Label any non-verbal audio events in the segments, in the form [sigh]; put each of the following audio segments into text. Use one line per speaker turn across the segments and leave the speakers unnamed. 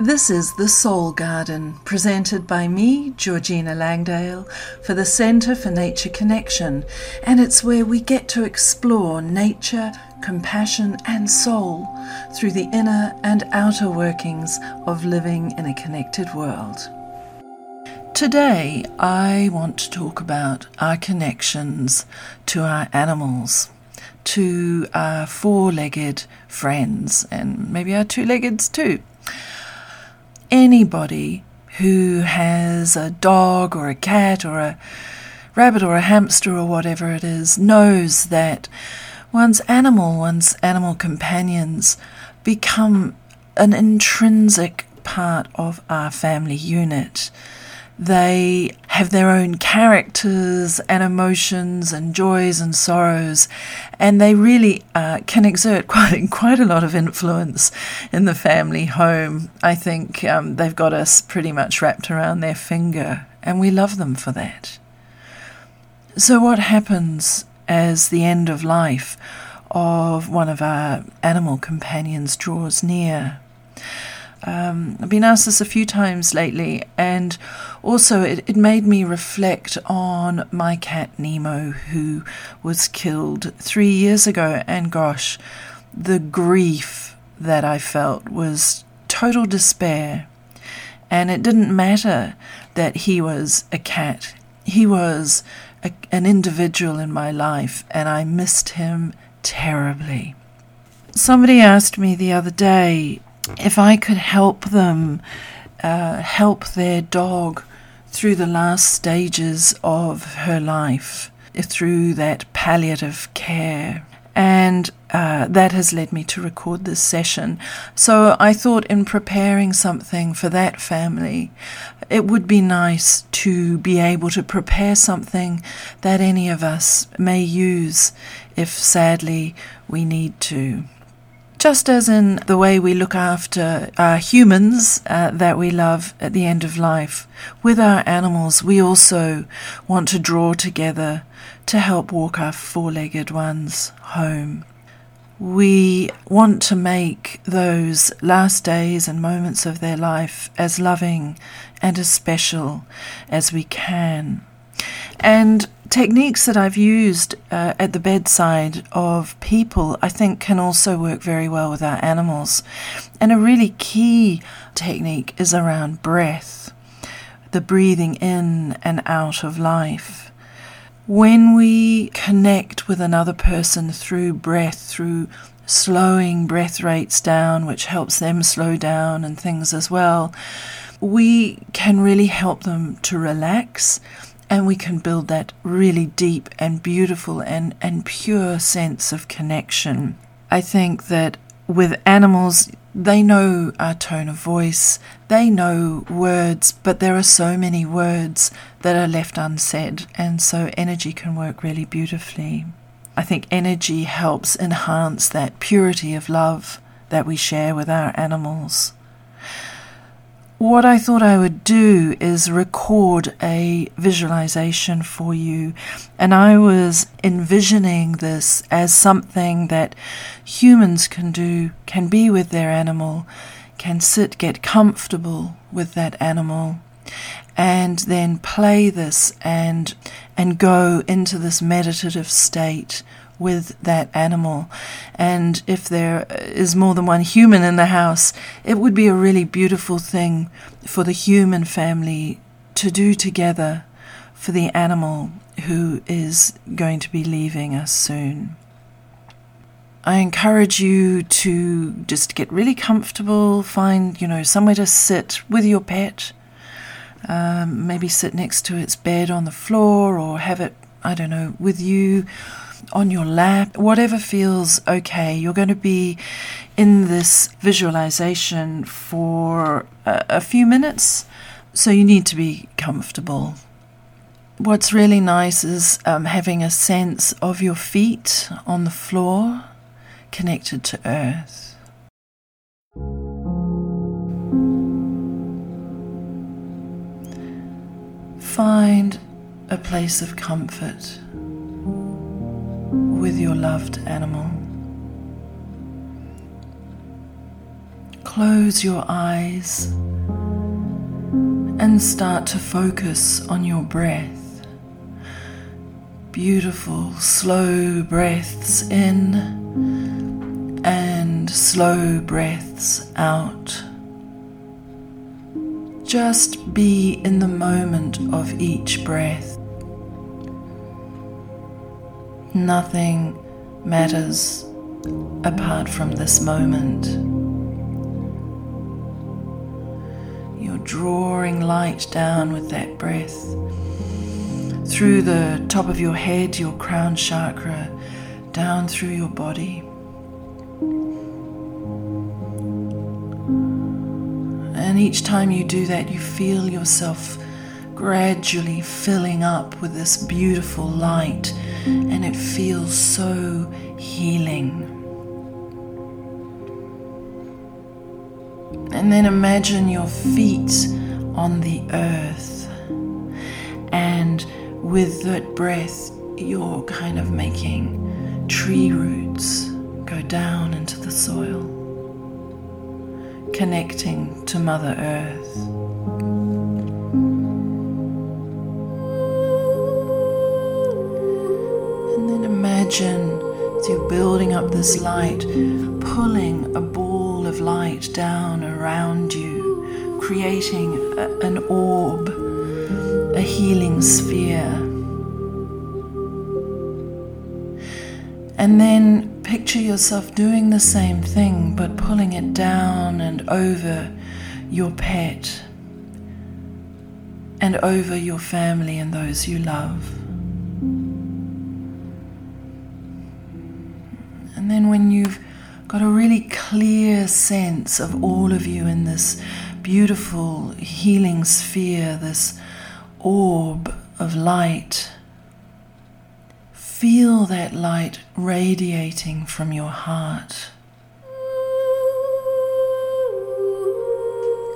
This is The Soul Garden, presented by me, Georgina Langdale, for the Centre for Nature Connection, and it's where we get to explore nature, compassion, and soul through the inner and outer workings of living in a connected world. Today, I want to talk about our connections to our animals, to our four legged friends, and maybe our two leggeds too. Anybody who has a dog or a cat or a rabbit or a hamster or whatever it is knows that one's animal, one's animal companions become an intrinsic part of our family unit. They have their own characters and emotions and joys and sorrows, and they really uh, can exert [laughs] quite quite a lot of influence in the family home. I think um, they've got us pretty much wrapped around their finger, and we love them for that. So, what happens as the end of life of one of our animal companions draws near? Um, I've been asked this a few times lately, and also it, it made me reflect on my cat Nemo, who was killed three years ago. And gosh, the grief that I felt was total despair. And it didn't matter that he was a cat, he was a, an individual in my life, and I missed him terribly. Somebody asked me the other day if I could help them uh, help their dog through the last stages of her life, through that palliative care. And uh, that has led me to record this session. So I thought, in preparing something for that family, it would be nice to be able to prepare something that any of us may use if sadly we need to. Just as in the way we look after our humans uh, that we love at the end of life, with our animals, we also want to draw together to help walk our four legged ones home. We want to make those last days and moments of their life as loving and as special as we can. And techniques that I've used uh, at the bedside of people, I think, can also work very well with our animals. And a really key technique is around breath, the breathing in and out of life. When we connect with another person through breath, through slowing breath rates down, which helps them slow down and things as well, we can really help them to relax and we can build that really deep and beautiful and, and pure sense of connection. I think that with animals, they know our tone of voice, they know words, but there are so many words that are left unsaid, and so energy can work really beautifully. I think energy helps enhance that purity of love that we share with our animals what I thought I would do is record a visualization for you. And I was envisioning this as something that humans can do, can be with their animal, can sit, get comfortable with that animal, and then play this and and go into this meditative state with that animal. And if there is more than one human in the house, it would be a really beautiful thing for the human family to do together for the animal who is going to be leaving us soon. I encourage you to just get really comfortable, find, you know, somewhere to sit with your pet. Um, maybe sit next to its bed on the floor or have it, I don't know, with you on your lap, whatever feels okay. You're going to be in this visualization for a, a few minutes, so you need to be comfortable. What's really nice is um, having a sense of your feet on the floor connected to earth. Find a place of comfort with your loved animal. close your eyes and start to focus on your breath. Beautiful, slow breaths in and slow breaths out. Just be in the moment of each breath. Nothing matters apart from this moment. You're drawing light down with that breath through the top of your head, your crown chakra, down through your body. And each time you do that, you feel yourself gradually filling up with this beautiful light, and it feels so healing. And then imagine your feet on the earth. And with that breath, you're kind of making tree roots go down into the soil, connecting to Mother Earth. Imagine as you're building up this light, pulling a ball of light down around you, creating a, an orb, a healing sphere. And then picture yourself doing the same thing but pulling it down and over your pet and over your family and those you love. Got a really clear sense of all of you in this beautiful healing sphere, this orb of light, feel that light radiating from your heart.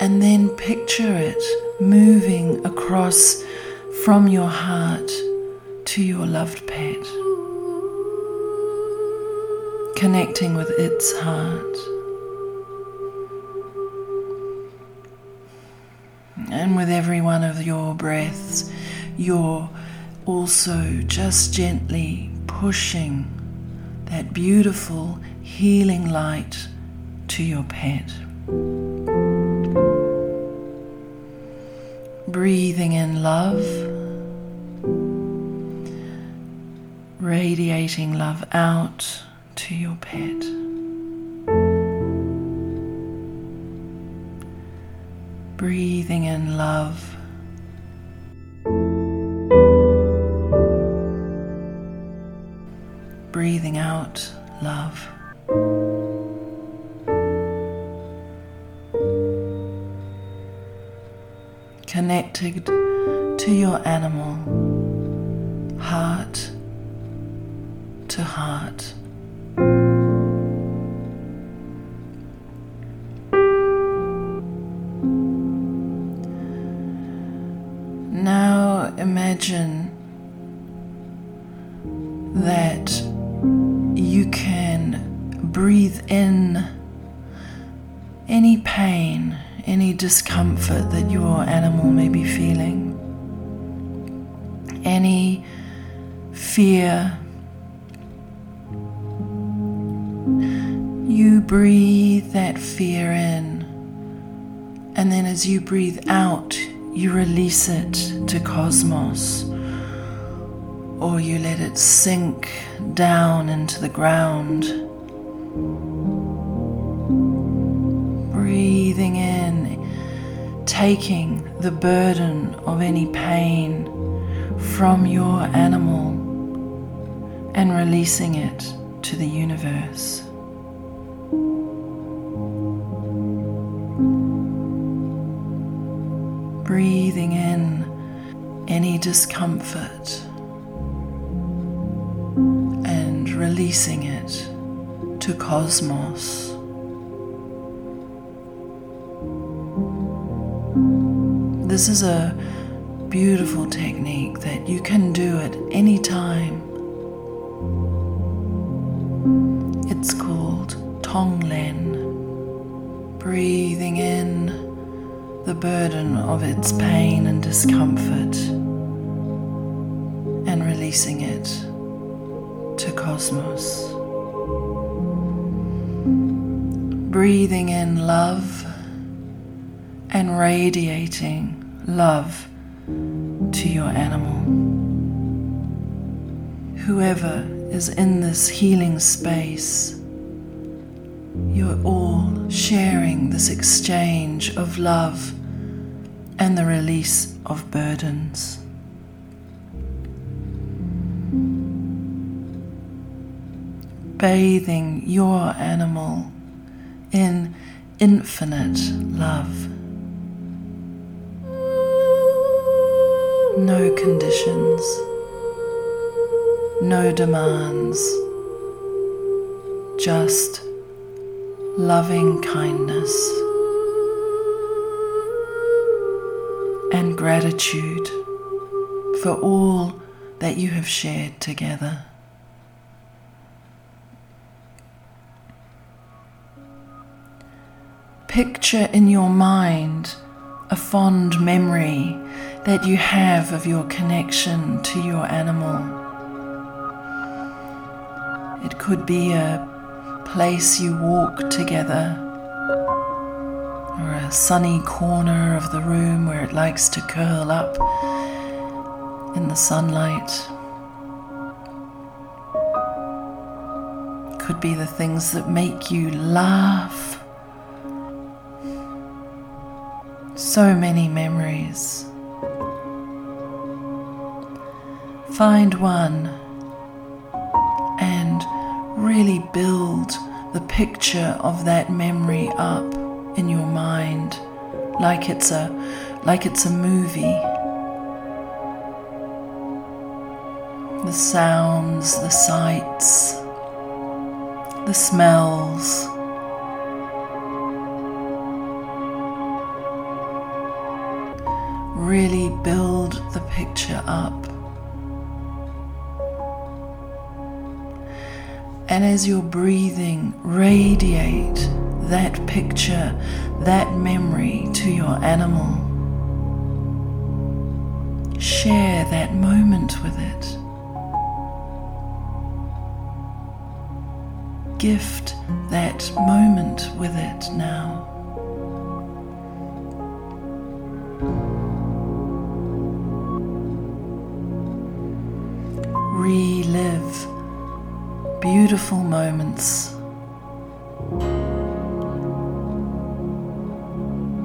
And then picture it moving across from your heart to your loved pet, connecting with its heart. And with every one of your breaths, you're also just gently pushing that beautiful healing light to your pet. Breathing in love, radiating love out to your pet. Breathing in love. Breathing out love. Connected to your animal, heart to heart. Imagine that you can breathe in any pain, any discomfort that your animal may be feeling, any fear. You breathe that fear in, and then as you breathe out, you release it to cosmos, or you let it sink down into the ground. Breathing in, taking the burden of any pain from your animal and releasing it to the universe. Discomfort and releasing it to cosmos. This is a beautiful technique that you can do at any time. It's called Tonglen. breathing in the burden of its pain and discomfort releasing it to cosmos. Breathing in love and radiating love to your animal. Whoever is in this healing space you're all sharing this exchange of love and the release of burdens. Bathing your animal in infinite love. No conditions, no demands, just loving kindness and gratitude for all that you have shared together. Picture in your mind a fond memory that you have of your connection to your animal. It could be a place you walk together, or a sunny corner of the room where it likes to curl up in the sunlight. Could be the things that make you laugh. So many memories. Find one and really build the picture of that memory up in your mind like it's a like it's a movie the sounds the sights the smells really build the picture up And as you're breathing, radiate that picture, that memory to your animal. Share that moment with it. Gift that moment with it now. Beautiful moments.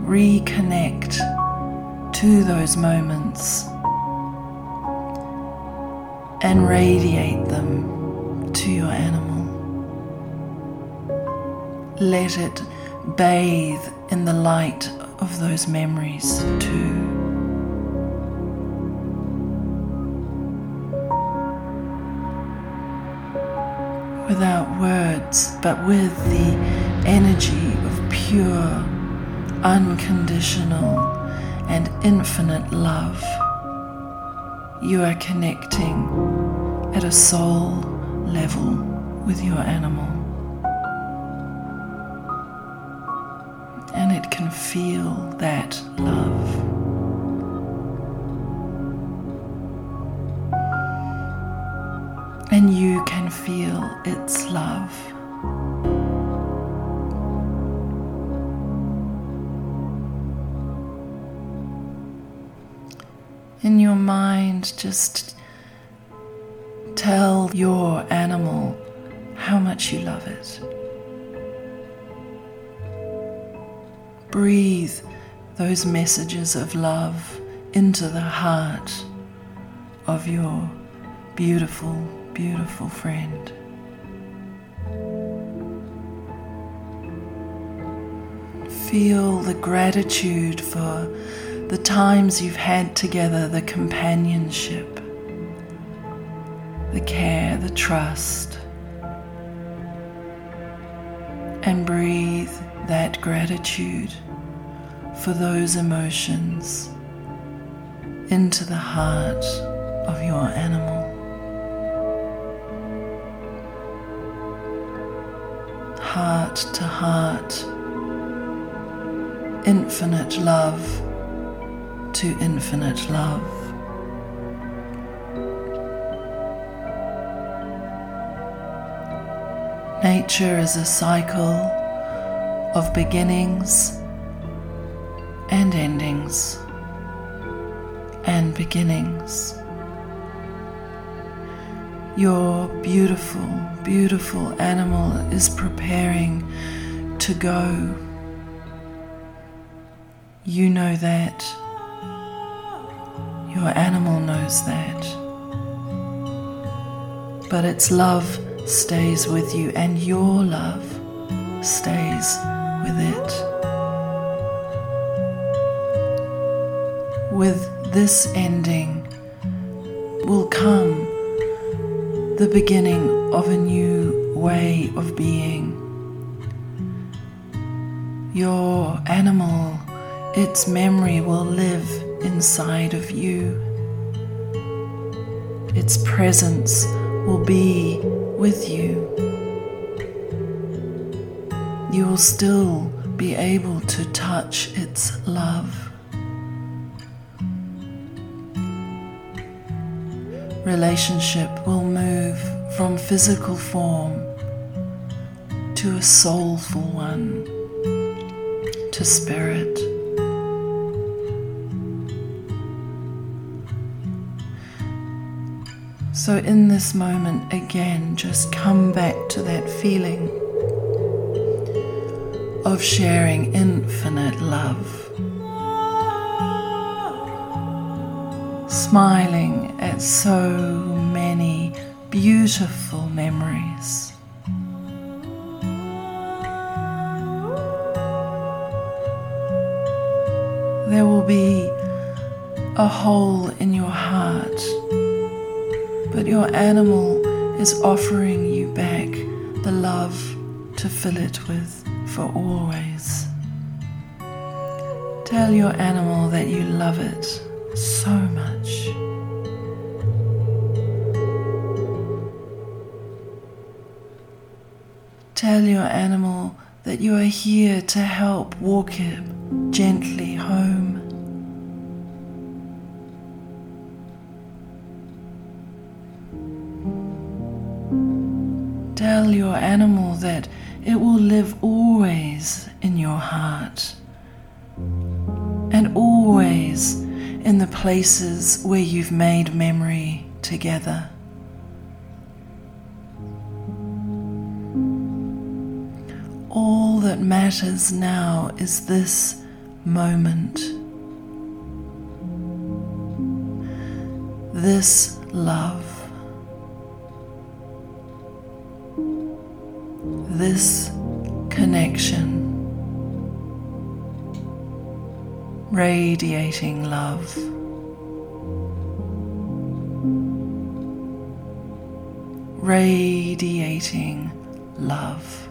Reconnect to those moments and radiate them to your animal. Let it bathe in the light of those memories too. But with the energy of pure, unconditional, and infinite love. You are connecting at a soul level with your animal. And it can feel that love. and you can feel its love. Just tell your animal how much you love it. Breathe those messages of love into the heart of your beautiful beautiful friend. Feel the gratitude for the times you've had together, the companionship, the care, the trust. And breathe that gratitude for those emotions into the heart of your animal. heart to heart infinite love to infinite love. Nature is a cycle of beginnings and endings and beginnings. Your beautiful, beautiful animal is preparing to go. You know that. Your animal knows that. But its love stays with you, and your love stays with it. With this ending will come the beginning of a new way of being. Your animal, its memory will live inside of you. Its presence will be with you. You will still be able to touch its love. relationship will move from physical form to a soulful one, to spirit. So, in this moment, again, just come back to that feeling of sharing infinite love. Smiling at so many beautiful memories. There will be a hole in your heart, but your animal is offering you back the love to fill it with for always. Tell your animal that you love it so much. Tell your animal that you are here to help walk it gently Tell your animal that it will live always in your heart. And always in the places where you've made memory together. All that matters now is this moment, this love, this connection. Radiating love. Radiating love.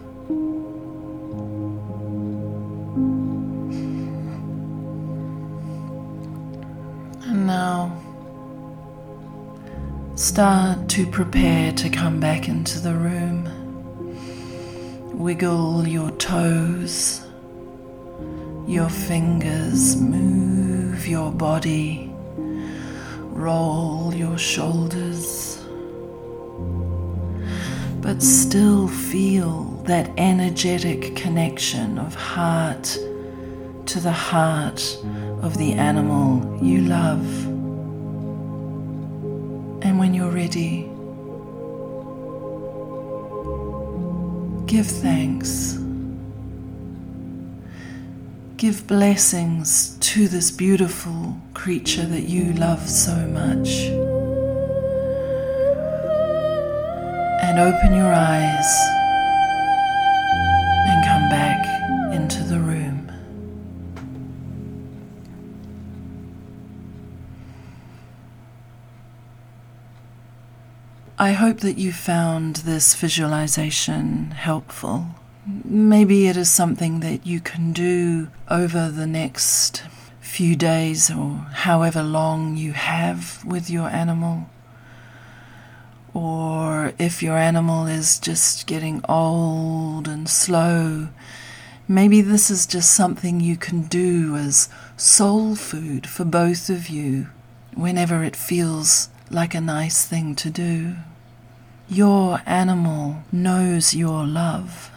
And now start to prepare to come back into the room. Wiggle your toes, your fingers, move your body, roll your shoulders, but still feel that energetic connection of heart to the heart of the animal you love. And when you're ready, give thanks. Give blessings to this beautiful creature that you love so much. And open your eyes and come back into the room. I hope that you found this visualization helpful. Maybe it is something that you can do over the next few days or however long you have with your animal. Or if your animal is just getting old and slow Maybe this is just something you can do as soul food for both of you whenever it feels like a nice thing to do. Your animal knows your love.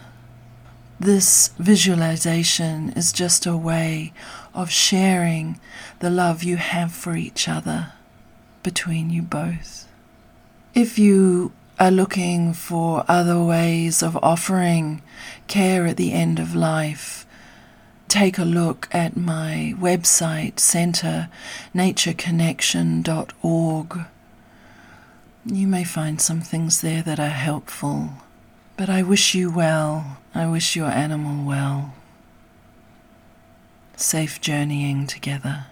This visualization is just a way of sharing the love you have for each other between you both. If you are looking for other ways of offering care at the end of life, take a look at my website, centernatureconnection.org. You may find some things there that are helpful, but I wish you well. I wish your animal well. Safe journeying together.